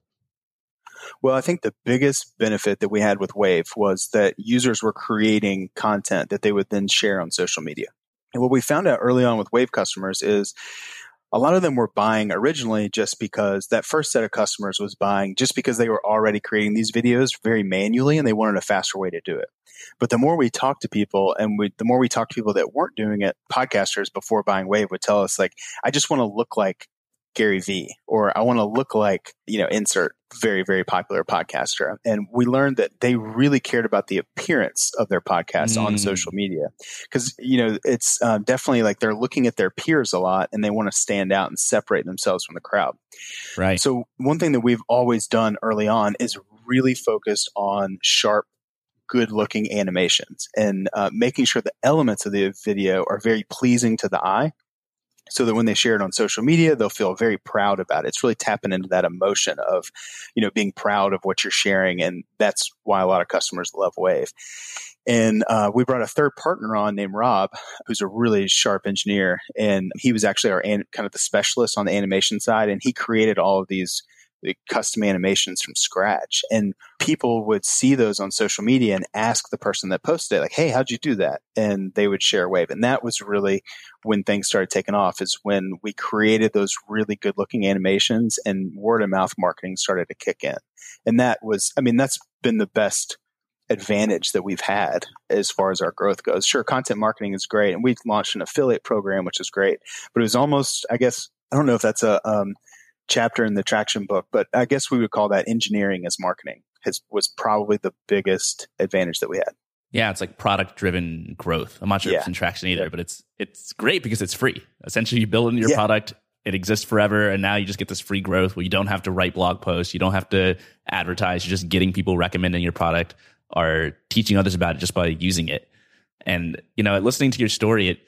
Well, I think the biggest benefit that we had with Wavve was that users were creating content that they would then share on social media. And what we found out early on with Wavve customers is a lot of them were buying originally just because that first set of customers was buying just because they were already creating these videos very manually and they wanted a faster way to do it. But the more we talked to people and we, the more we talked to people that weren't doing it, podcasters before buying Wavve would tell us like, I just want to look like Gary Vee or I want to look like, you know, insert very, very popular podcaster. And we learned that they really cared about the appearance of their podcast mm. on social media. Cause, you know, it's uh, definitely like they're looking at their peers a lot and they want to stand out and separate themselves from the crowd. Right. So one thing that we've always done early on is really focused on sharp good looking animations and uh, making sure the elements of the video are very pleasing to the eye so that when they share it on social media, they'll feel very proud about it. It's really tapping into that emotion of, you know, being proud of what you're sharing. And that's why a lot of customers love Wavve. And uh, we brought a third partner on named Rob, who's a really sharp engineer. And he was actually our an- kind of the specialist on the animation side. And he created all of these custom animations from scratch. And people would see those on social media and ask the person that posted it, like, hey, how'd you do that? And they would share a Wavve. And that was really when things started taking off, is when we created those really good looking animations and word of mouth marketing started to kick in. And that was, I mean, that's been the best advantage that we've had as far as our growth goes. Sure, content marketing is great. And we launched an affiliate program, which is great. But it was almost, I guess, I don't know if that's a, um, chapter in the traction book, but I guess we would call that engineering as marketing has, was probably the biggest advantage that we had. Yeah, it's like product driven growth. I'm not sure yeah. if it's in traction either, but it's it's great because it's free. Essentially, you build into your yeah. product, it exists forever, and now you just get this free growth where you don't have to write blog posts, you don't have to advertise. You're just getting people recommending your product or teaching others about it just by using it. And you know, listening to your story, it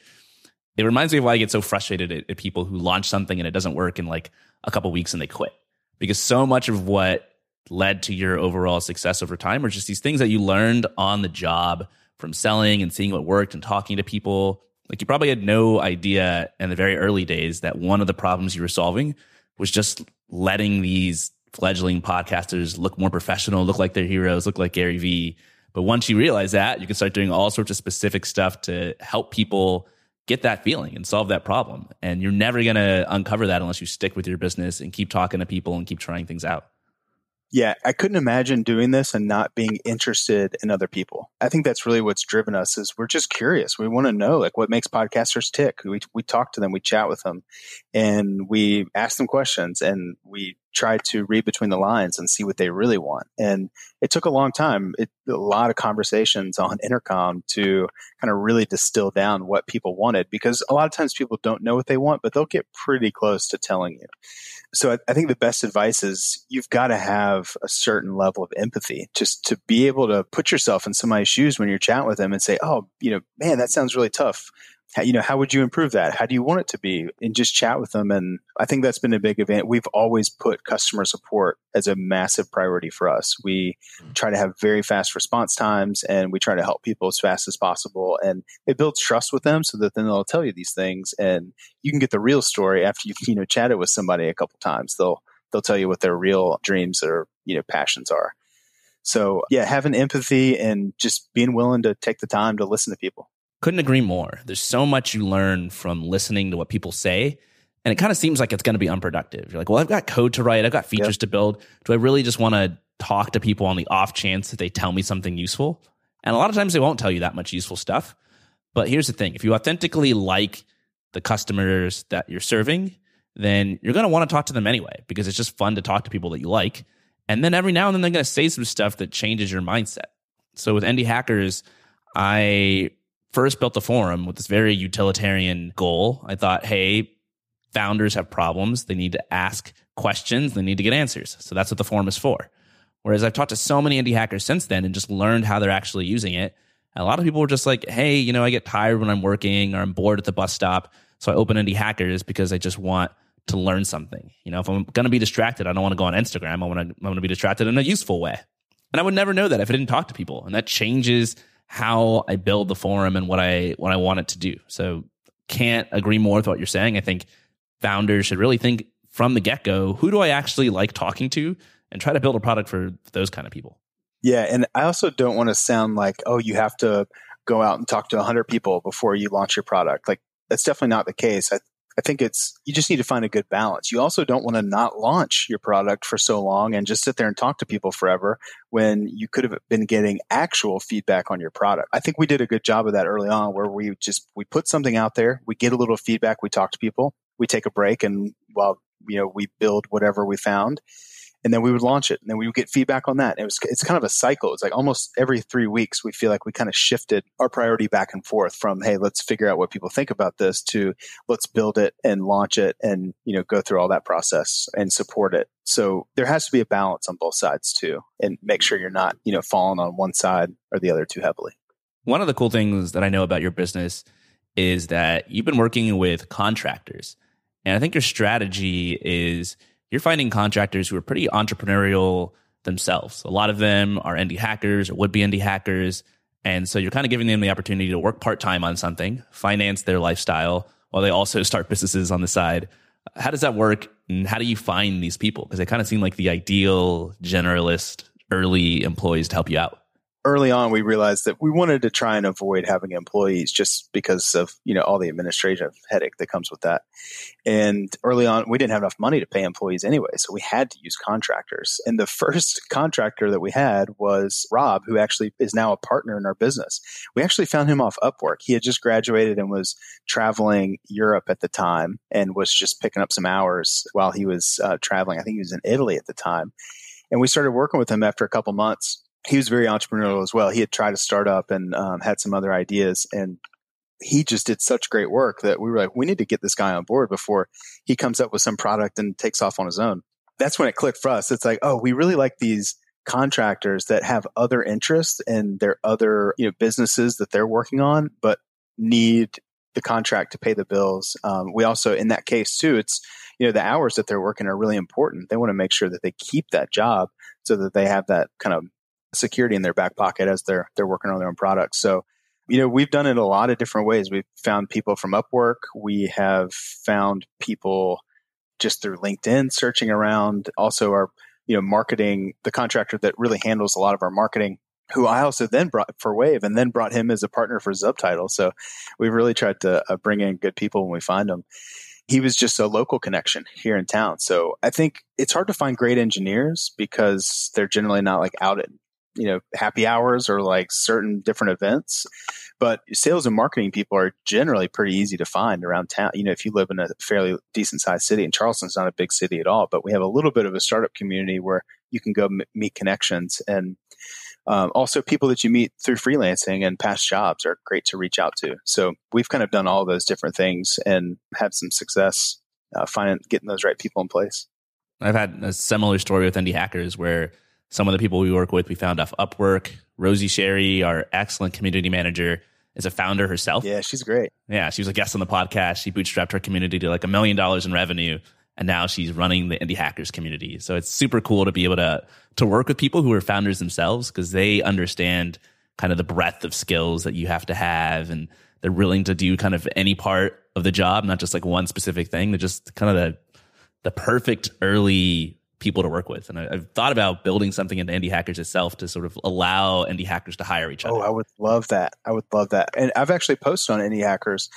it reminds me of why I get so frustrated at, at people who launch something and it doesn't work and like a couple weeks and they quit because so much of what led to your overall success over time are just these things that you learned on the job from selling and seeing what worked and talking to people. Like you probably had no idea in the very early days that one of the problems you were solving was just letting these fledgling podcasters look more professional, look like their heroes, look like Gary Vee. But once you realize that, you can start doing all sorts of specific stuff to help people get that feeling and solve that problem. And you're never going to uncover that unless you stick with your business and keep talking to people and keep trying things out. Yeah, I couldn't imagine doing this and not being interested in other people. I think that's really what's driven us is we're just curious. We want to know like what makes podcasters tick. We we talk to them, we chat with them, and we ask them questions and we try to read between the lines and see what they really want. And it took a long time, it, a lot of conversations on intercom to kind of really distill down what people wanted because a lot of times people don't know what they want, but they'll get pretty close to telling you. So I, I think the best advice is you've got to have a certain level of empathy just to be able to put yourself in somebody's shoes when you're chatting with them and say, Oh, you know, man, that sounds really tough how, you know, how would you improve that? How do you want it to be? And just chat with them. And I think that's been a big event. We've always put customer support as a massive priority for us. We mm-hmm. try to have very fast response times and we try to help people as fast as possible. And it builds trust with them so that then they'll tell you these things and you can get the real story after you've, you know, chatted with somebody a couple times. They'll, they'll tell you what their real dreams or, you know, passions are. So yeah, having empathy and just being willing to take the time to listen to people. Couldn't agree more. There's so much you learn from listening to what people say. And it kind of seems like it's going to be unproductive. You're like, well, I've got code to write, I've got features yep. to build. Do I really just want to talk to people on the off chance that they tell me something useful? And a lot of times they won't tell you that much useful stuff. But here's the thing if you authentically like the customers that you're serving, then you're going to want to talk to them anyway because it's just fun to talk to people that you like. And then every now and then they're going to say some stuff that changes your mindset. So with Indie Hackers, I first built the forum with this very utilitarian goal. I thought, hey, founders have problems. They need to ask questions. They need to get answers. So that's what the forum is for. Whereas I've talked to so many indie hackers since then and just learned how they're actually using it. And a lot of people were just like, hey, you know, I get tired when I'm working or I'm bored at the bus stop. So I open indie hackers because I just want to learn something. You know, if I'm going to be distracted, I don't want to go on Instagram. I want to, I want to be distracted in a useful way. And I would never know that if I didn't talk to people. And that changes how I build the forum and what I what I want it to do. So can't agree more with what you're saying. I think founders should really think from the get go, who do I actually like talking to and try to build a product for those kind of people. Yeah. And I also don't want to sound like, oh, you have to go out and talk to 100 people before you launch your product. Like, that's definitely not the case. I, I think it's you just need to find a good balance. You also don't want to not launch your product for so long and just sit there and talk to people forever when you could have been getting actual feedback on your product. I think we did a good job of that early on where we just we put something out there, we get a little feedback, we talk to people, we take a break and while you know we build whatever we found and then we would launch it and then we would get feedback on that. it was it's kind of a cycle. It's like almost every three weeks we feel like we kind of shifted our priority back and forth from hey let's figure out what people think about this to let's build it and launch it and you know go through all that process and support it. So there has to be a balance on both sides too, and make sure you're not you know falling on one side or the other too heavily. One of the cool things that I know about your business is that you've been working with contractors, and I think your strategy is you're finding contractors who are pretty entrepreneurial themselves. A lot of them are indie hackers or would be indie hackers. And so you're kind of giving them the opportunity to work part time on something, finance their lifestyle while they also start businesses on the side. How does that work? And how do you find these people? Because they kind of seem like the ideal generalist early employees to help you out early on we realized that we wanted to try and avoid having employees just because of you know all the administrative headache that comes with that. And early on we didn't have enough money to pay employees anyway so we had to use contractors. And the first contractor that we had was rob who actually is now a partner in our business. We actually found him off upwork. He had just graduated and was traveling europe at the time and was just picking up some hours while he was uh, traveling. I think he was in italy at the time. And we started working with him after a couple months he was very entrepreneurial as well. He had tried to start up and um, had some other ideas, and he just did such great work that we were like, we need to get this guy on board before he comes up with some product and takes off on his own. That's when it clicked for us. It's like, oh, we really like these contractors that have other interests and their other you know businesses that they're working on, but need the contract to pay the bills. Um, we also, in that case too, it's you know the hours that they're working are really important. They want to make sure that they keep that job so that they have that kind of security in their back pocket as they're they're working on their own products. So, you know, we've done it a lot of different ways. We've found people from Upwork. We have found people just through LinkedIn searching around. Also, our you know marketing the contractor that really handles a lot of our marketing who I also then brought for Wavve and then brought him as a partner for Zubtitle. So we've really tried to uh, bring in good people when we find them. He was just a local connection here in town. So I think it's hard to find great engineers because they're generally not like out you know, happy hours or like certain different events. But sales and marketing people are generally pretty easy to find around town. You know, if you live in a fairly decent sized city, and Charleston's not a big city at all, but we have a little bit of a startup community where you can go m- meet connections and um, also people that you meet through freelancing and past jobs are great to reach out to. So we've kind of done all those different things and had some success uh, finding getting those right people in place. I've had a similar story with Indie Hackers where some of the people we work with, we found off Upwork. Rosie Sherry, our excellent community manager, is a founder herself. Yeah, she's great. Yeah, she was a guest on the podcast. She bootstrapped her community to like a million dollars in revenue, and now she's running the Indie Hackers community. So it's super cool to be able to to work with people who are founders themselves because they understand kind of the breadth of skills that you have to have, and they're willing to do kind of any part of the job, not just like one specific thing. They're just kind of the the perfect early people to work with. And I, have thought about building something into Indie Hackers itself to sort of allow Indie Hackers to hire each oh, other. Oh, I would love that. I would love that. And I've actually posted on Indie Hackers.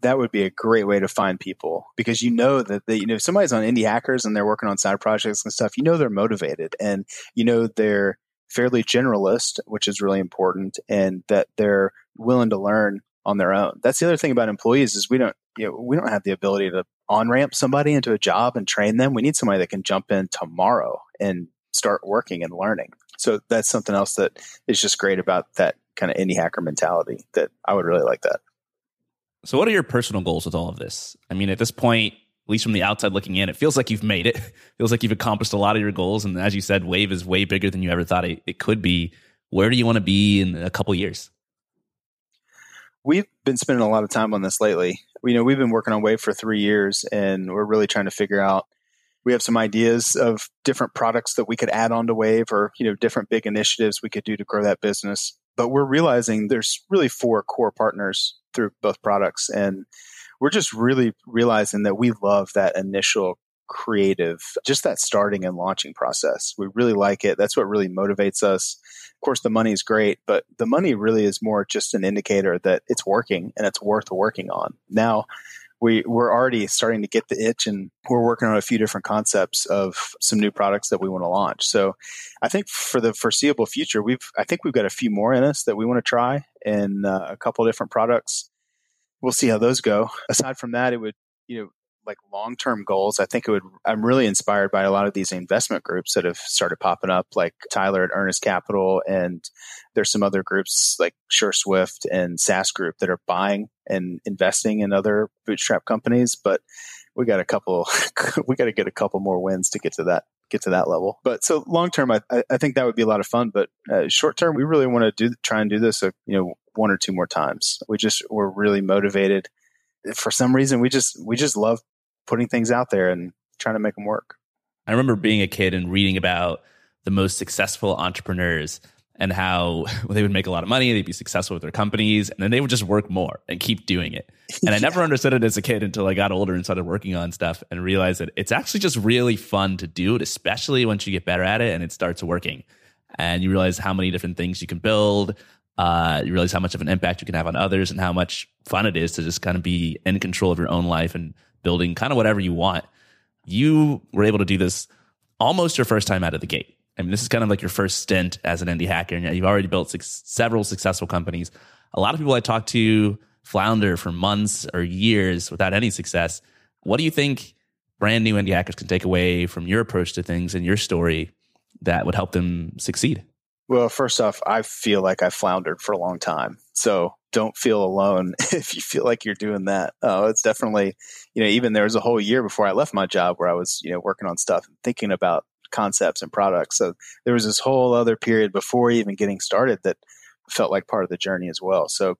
That would be a great way to find people because you know that they, you know if somebody's on Indie Hackers and they're working on side projects and stuff. You know they're motivated and you know they're fairly generalist, which is really important, and that they're willing to learn on their own. That's the other thing about employees is we don't you know, we don't have the ability to on ramp somebody into a job and train them. We need somebody that can jump in tomorrow and start working and learning. So that's something else that is just great about that kind of indie hacker mentality that I would really like that. So what are your personal goals with all of this? I mean, at this point, at least from the outside looking in, it feels like you've made it. it feels like you've accomplished a lot of your goals. And as you said, Wavve is way bigger than you ever thought it, it could be. Where do you want to be in a couple years? We've been spending a lot of time on this lately you know we've been working on Wavve for three years, and we're really trying to figure out. We have some ideas of different products that we could add on to Wavve, or you know, different big initiatives we could do to grow that business. But we're realizing there's really four core partners through both products, and we're just really realizing that we love that initial creative, just that starting and launching process. We really like it. That's what really motivates us. Of course, the money is great, but the money really is more just an indicator that it's working and it's worth working on. Now, we, we're already starting to get the itch and we're working on a few different concepts of some new products that we want to launch. So I think for the foreseeable future, we've, I think we've got a few more in us that we want to try and uh, a couple different products. We'll see how those go. Aside from that, it would, you know, like long term goals, I think it would. I'm really inspired by a lot of these investment groups that have started popping up, like Tyler at Earnest Capital, and there's some other groups like SureSwift and SaaS Group that are buying and investing in other bootstrap companies. But we got a couple. we got to get a couple more wins to get to that get to that level. But so long term, I, I think that would be a lot of fun. But uh, short term, we really want to do try and do this, uh, you know, one or two more times. We just we're really motivated for some reason we just we just love putting things out there and trying to make them work. I remember being a kid and reading about the most successful entrepreneurs and how they would make a lot of money, they'd be successful with their companies, and then they would just work more and keep doing it. And I never understood it as a kid until I got older and started working on stuff and realized that it's actually just really fun to do it, especially once you get better at it and it starts working. And you realize how many different things you can build. Uh, you realize how much of an impact you can have on others and how much fun it is to just kind of be in control of your own life and building kind of whatever you want. You were able to do this almost your first time out of the gate. I mean, this is kind of like your first stint as an indie hacker, and you've already built six, several successful companies. A lot of people I talk to flounder for months or years without any success. What do you think brand new indie hackers can take away from your approach to things and your story that would help them succeed? Well, first off, I feel like I floundered for a long time. So don't feel alone if you feel like you're doing that. Uh, it's definitely, you know, even there was a whole year before I left my job where I was, you know, working on stuff and thinking about concepts and products. So there was this whole other period before even getting started that felt like part of the journey as well. So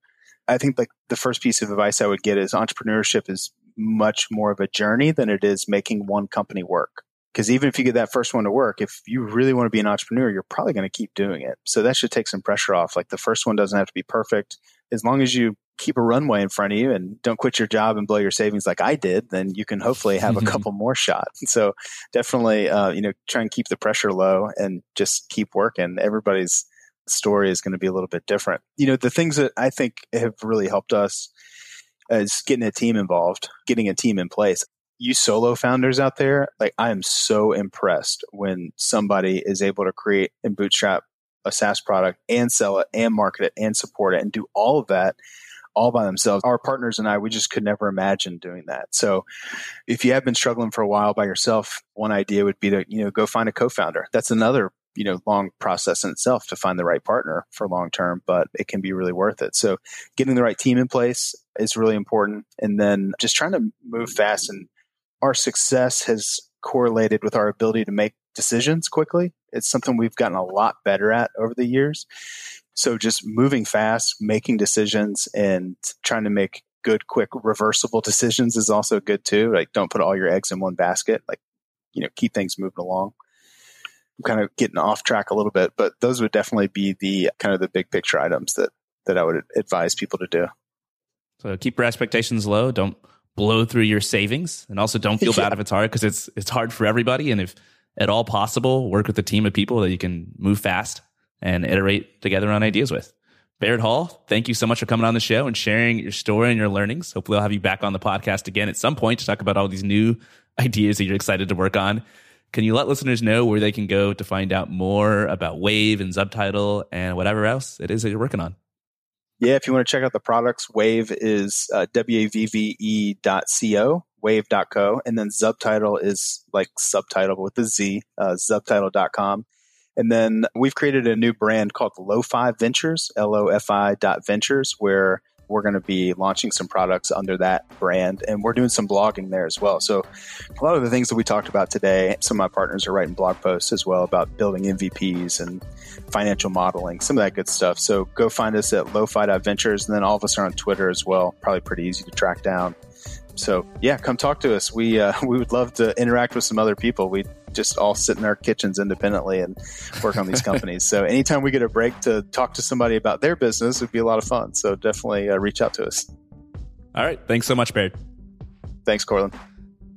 I think like the first piece of advice I would get is entrepreneurship is much more of a journey than it is making one company work. Because even if you get that first one to work, if you really want to be an entrepreneur, you're probably going to keep doing it. So that should take some pressure off. Like the first one doesn't have to be perfect. As long as you keep a runway in front of you and don't quit your job and blow your savings like I did, then you can hopefully have a couple more shots. So definitely, uh, you know, try and keep the pressure low and just keep working. Everybody's story is going to be a little bit different. You know, the things that I think have really helped us is getting a team involved, getting a team in place you solo founders out there, like I am so impressed when somebody is able to create and bootstrap a SaaS product and sell it and market it and support it and do all of that all by themselves. Our partners and I, we just could never imagine doing that. So if you have been struggling for a while by yourself, one idea would be to, you know, go find a co-founder. That's another you know long process in itself to find the right partner for long term but it can be really worth it so getting the right team in place is really important and then just trying to move fast and our success has correlated with our ability to make decisions quickly it's something we've gotten a lot better at over the years so just moving fast, making decisions and trying to make good, quick, reversible decisions is also good too. Like don't put all your eggs in one basket. Like, you know, keep things moving along. I'm kind of getting off track a little bit, but those would definitely be the kind of the big picture items that that I would advise people to do. So keep your expectations low. Don't blow through your savings, and also don't feel bad if it's hard because it's it's hard for everybody. And if at all possible, work with a team of people that you can move fast and iterate together on ideas with. Baird Hall, thank you so much for coming on the show and sharing your story and your learnings. Hopefully, I'll have you back on the podcast again at some point to talk about all these new ideas that you're excited to work on. Can you let listeners know where they can go to find out more about Wavve and Zubtitle and whatever else it is that you're working on? Yeah, if you want to check out the products, Wavve is uh, W-A-V-V-E dot C-O, wavve.co. And then Zubtitle is like subtitle with the Z, uh, zubtitle.com. And then we've created a new brand called Lo-Fi Ventures, L-O-F-I dot ventures, where we're going to be launching some products under that brand and we're doing some blogging there as well. So a lot of the things that we talked about today, some of my partners are writing blog posts as well about building MVPs and financial modeling, some of that good stuff. So go find us at lofi.ventures and then all of us are on Twitter as well. Probably pretty easy to track down. So yeah, come talk to us. We uh, we would love to interact with some other people. We just all sit in our kitchens independently and work on these companies. so anytime we get a break to talk to somebody about their business, it'd be a lot of fun. So definitely uh, reach out to us. All right, thanks so much, Baird. Thanks, Courtland.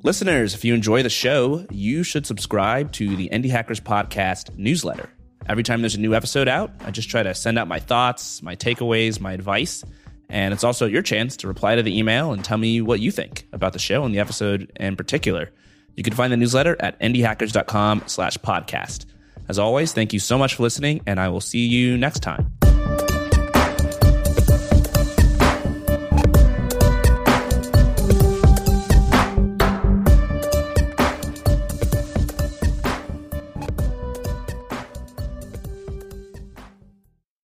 Listeners, if you enjoy the show, you should subscribe to the Indie Hackers Podcast newsletter. Every time there's a new episode out, I just try to send out my thoughts, my takeaways, my advice. And it's also your chance to reply to the email and tell me what you think about the show and the episode in particular. You can find the newsletter at indiehackers.com slash podcast. As always, thank you so much for listening, and I will see you next time.